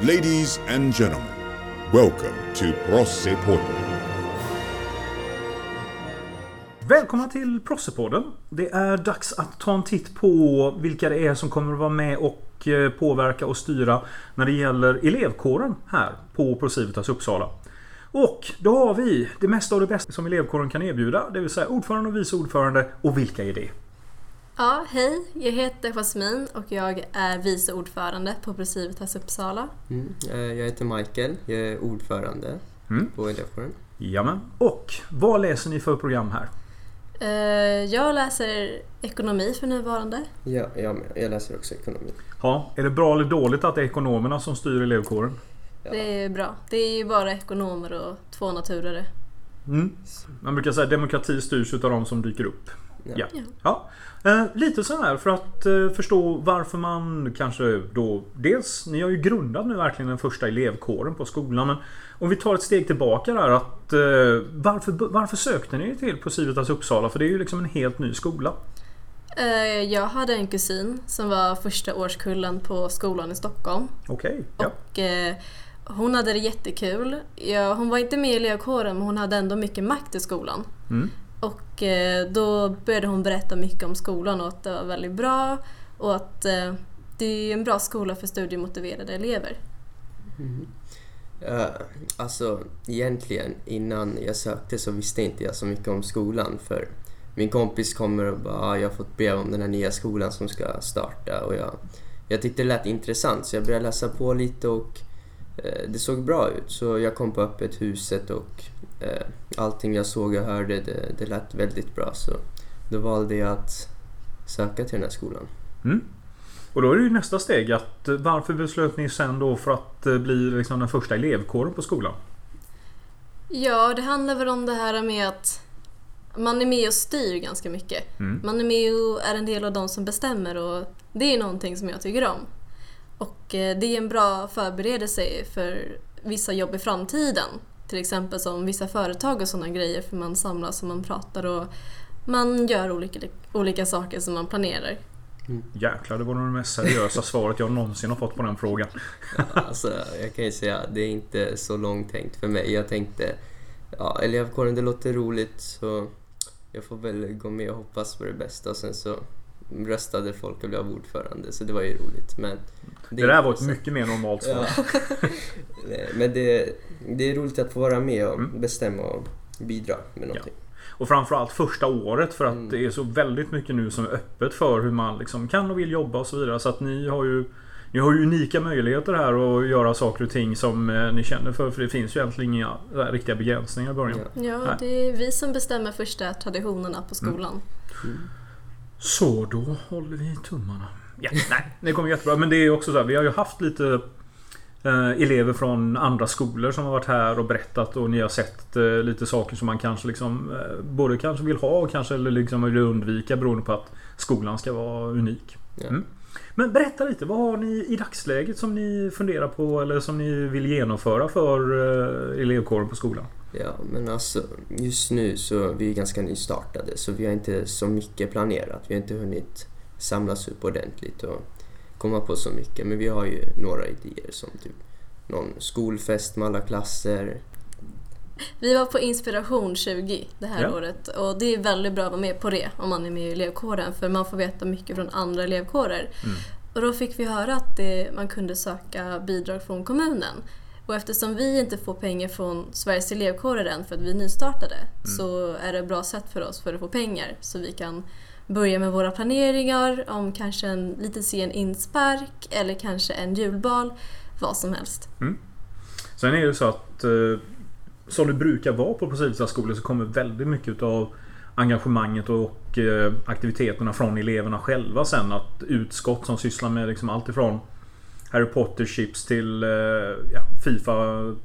Ladies and gentlemen, welcome to Prossepodden. Välkomna till Prossepodden. Det är dags att ta en titt på vilka det är som kommer att vara med och eh, påverka och styra när det gäller elevkåren här på Procivitas Uppsala. Och då har vi det mesta av det bästa som elevkåren kan erbjuda, det vill säga ordförande och vice ordförande. Och vilka är det? Ja, hej. Jag heter Jasmin och jag är vice ordförande på Procivitas Uppsala. Mm. eh, Jag heter Michael, jag är ordförande Mm. på elevkåren. Jamen. Och vad läser ni för program här? Eh, Jag läser ekonomi för nuvarande. Ja, jag, med. jag läser också ekonomi. Ja, är det bra eller dåligt att det är ekonomerna som styr elevkåren? Ja. Det är bra. Det är ju bara ekonomer och två naturare. Mm. Man brukar säga att demokrati styrs utav de som dyker upp. Ja. Ja. Eh, lite så här för att eh, förstå varför man kanske då... Dels, ni har ju grundat nu verkligen den första elevkåren på skolan. Men om vi tar ett steg tillbaka där att... Eh, varför, varför sökte ni till Procivitas Uppsala? För det är ju liksom en helt ny skola. Eh, Jag hade en kusin som var första årskullen på skolan i Stockholm. Okej. ja. Och eh, hon hade det jättekul. Ja, hon var inte med i elevkåren men hon hade ändå mycket makt i skolan. Mm. Och eh, då började hon berätta mycket om skolan och att det var väldigt bra och att eh, det är en bra skola för studiemotiverade elever. Mm. Eh, alltså egentligen innan jag sökte så visste inte jag så mycket om skolan för min kompis kommer och bara "Ah, jag har fått brev om den här nya skolan som ska starta. Och jag, jag tyckte det lät intressant så jag började läsa på lite och eh, det såg bra ut. Så jag kom på öppet huset och eh, allting jag såg och hörde det, det lät väldigt bra så då valde jag att söka till den här skolan. Mm. Och då är det ju nästa steg att eh, varför beslöt ni sen då för att eh, bli liksom den första elevkåren på skolan? Ja, det handlar väl om det här med att man är med och styr ganska mycket. Mm. Man är med och är en del av de som bestämmer och det är någonting som jag tycker om. Och det är en bra förberedelse för vissa jobb i framtiden. Till exempel som vissa företag och sådana grejer för man samlas och man pratar och man gör olika, olika saker som man planerar. Jäklar, det var nog det mest seriösa svaret jag någonsin har fått på den frågan. Alltså, jag kan ju säga det är inte så långt tänkt för mig. Jag tänkte, ja, elevkåren det låter roligt så jag får väl gå med och hoppas på det bästa. Och sen så röstade folk och blev ordförande så det var ju roligt. Men Det där var ett mycket mer normalt svar. Ja. Men det, det är roligt att få vara med och Mm. bestämma och bidra med någonting. Och framförallt första året för att Mm. det är så väldigt mycket nu som är öppet för hur man liksom kan och vill jobba och så vidare. Så att ni har ju ni har ju unika möjligheter här att göra saker och ting som eh, ni känner för. För det finns ju egentligen inga eh, riktiga begränsningar i början. Ja. Ja, det är vi som bestämmer första traditionerna på skolan. Så då håller vi tummarna. Ja, nej, det kommer jättebra. Men det är också så här, vi har ju haft lite elever från andra skolor som har varit här och berättat och ni har sett eh, lite saker som man kanske liksom eh, både kanske vill ha och kanske eller liksom vill undvika beroende på att skolan ska vara unik. Ja. Mm. Men berätta lite, vad har ni i dagsläget som ni funderar på eller som ni vill genomföra för eh, elevkåren på skolan? Ja, men alltså just nu så vi är ganska nystartade så vi har inte så mycket planerat. Vi har inte hunnit samlas upp ordentligt och komma på så mycket. Men vi har ju några idéer som typ någon skolfest med alla klasser. Vi var på Inspiration 20 det här Ja. året och det är väldigt bra att vara med på det om man är med i elevkåren för man får veta mycket från andra elevkårer. Mm. Och då fick vi höra att det, man kunde söka bidrag från kommunen. Och eftersom vi inte får pengar från Sveriges elevkårer än för att vi är nystartade så är det ett bra sätt för oss för att få pengar så vi kan börja med våra planeringar om kanske en lite sen inspark eller kanske en julbal, vad som helst. Mm. Sen är det så att eh, som det brukar vara på Procivitas skolor så kommer väldigt mycket av engagemanget och eh, aktiviteterna från eleverna själva sen. Att utskott som sysslar med liksom allt ifrån Harry Potter chips till eh, ja, Fifa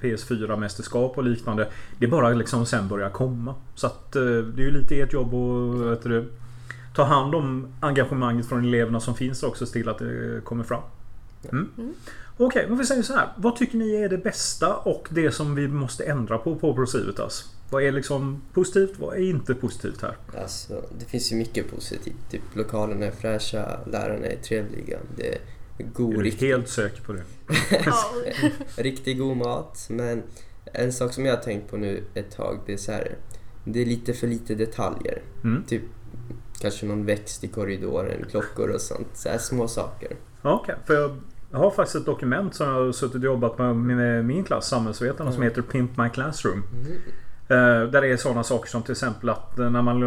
PS4 mästerskap och liknande. Det bara liksom sen börjar komma. Så att eh, det är ju lite ert jobb att vet du, ta hand om engagemanget från eleverna som finns också till att det kommer fram. Mm. Mm. Okej, men vi säger så här. Vad tycker ni är det bästa och det som vi måste ändra på på Procivitas? Vad är liksom positivt? Vad är inte positivt här? Alltså, det finns ju mycket positivt. Typ lokalerna är fräscha, lärarna är trevliga. Det, god, Är du riktig, helt säker på det? Riktigt god mat. Men en sak som jag har tänkt på nu ett tag, det är så här, det är lite för lite detaljer. Mm. Typ kanske någon växt i korridoren, klockor och sånt. Så här små saker. Ja, Okej, för jag har faktiskt ett dokument som jag har suttit och jobbat med med min klass, samhällsvetarna, som Mm. heter Pimp My Classroom. Eh, Där det är sådana saker som till exempel att eh, när man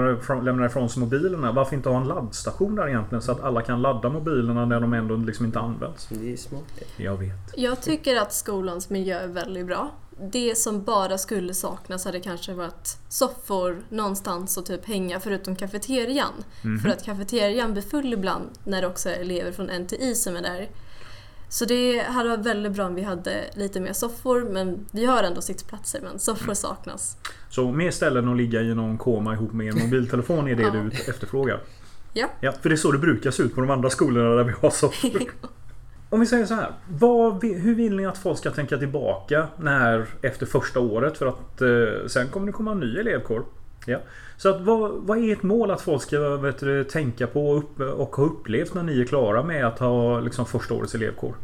lämnar ifrån- sig mobilerna, varför inte ha en laddstation där egentligen? Så att alla kan ladda mobilerna när de ändå liksom inte används. Det är smart. Jag vet. Jag tycker att skolans miljö är väldigt bra. Det som bara skulle saknas hade kanske varit soffor någonstans och typ hänga förutom kafeterian. Mhm. För att kafeterian blir full ibland när det också är elever från NTI som är där. Så det hade varit väldigt bra om vi hade lite mer soffor men vi har ändå sittplatser men soffor saknas. Så mer ställen att ligga i någon koma ihop med en mobiltelefon är det Ja. du efterfrågar? Ja. Ja, för det är så det brukar se ut på de andra skolorna där vi har soffor. Om vi säger så här. Vad, hur vill ni att folk ska tänka tillbaka när, efter första året? För att eh, sen kommer det komma en ny elevkår. Ja. Så att, vad, vad är ert mål att folk ska vet du, tänka på och, upp, och ha upplevt när ni är klara med att ha liksom, första årets elevkår?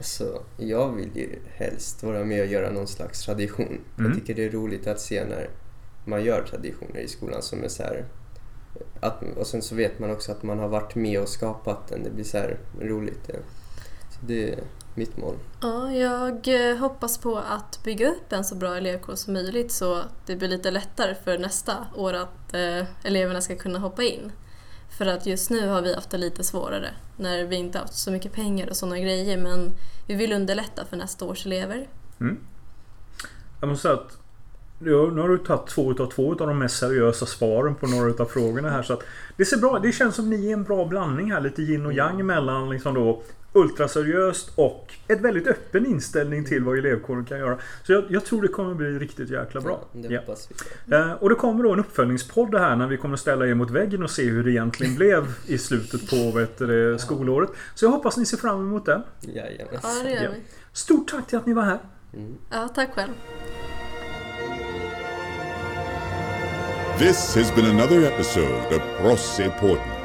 Så jag vill ju helst vara med och göra någon slags tradition. Mm. Jag tycker det är roligt att se när man gör traditioner i skolan som är så här... Att, och sen så vet man också att man har varit med och skapat den. Det blir så här roligt. Så det mitt mål. Ja, jag eh, hoppas på att bygga upp en så bra elevkår som möjligt så att det blir lite lättare för nästa år att eh, eleverna ska kunna hoppa in. För att just nu har vi haft det lite svårare när vi inte haft så mycket pengar och sådana grejer men vi vill underlätta för nästa års elever. Jag måste säga att Ja, nu har du tagit två utav två utav de mest seriösa svaren på några utav frågorna här. Så att det ser bra Det känns som ni är en bra blandning här. Lite yin och yang mellan liksom då ultraseriöst och ett väldigt öppen inställning till vad elevkåren kan göra. Så jag, jag tror det kommer bli riktigt jäkla bra. Ja, det Ja. Eh, Och det kommer då en uppföljningspodd här när vi kommer ställa er mot väggen och se hur det egentligen blev i slutet på det, skolåret. Så jag hoppas ni ser fram emot den. Jajamän. Ja, det gör vi. Stort tack till att ni var här. Mm. Ja, tack själv. This has been another episode of Prosse Porten.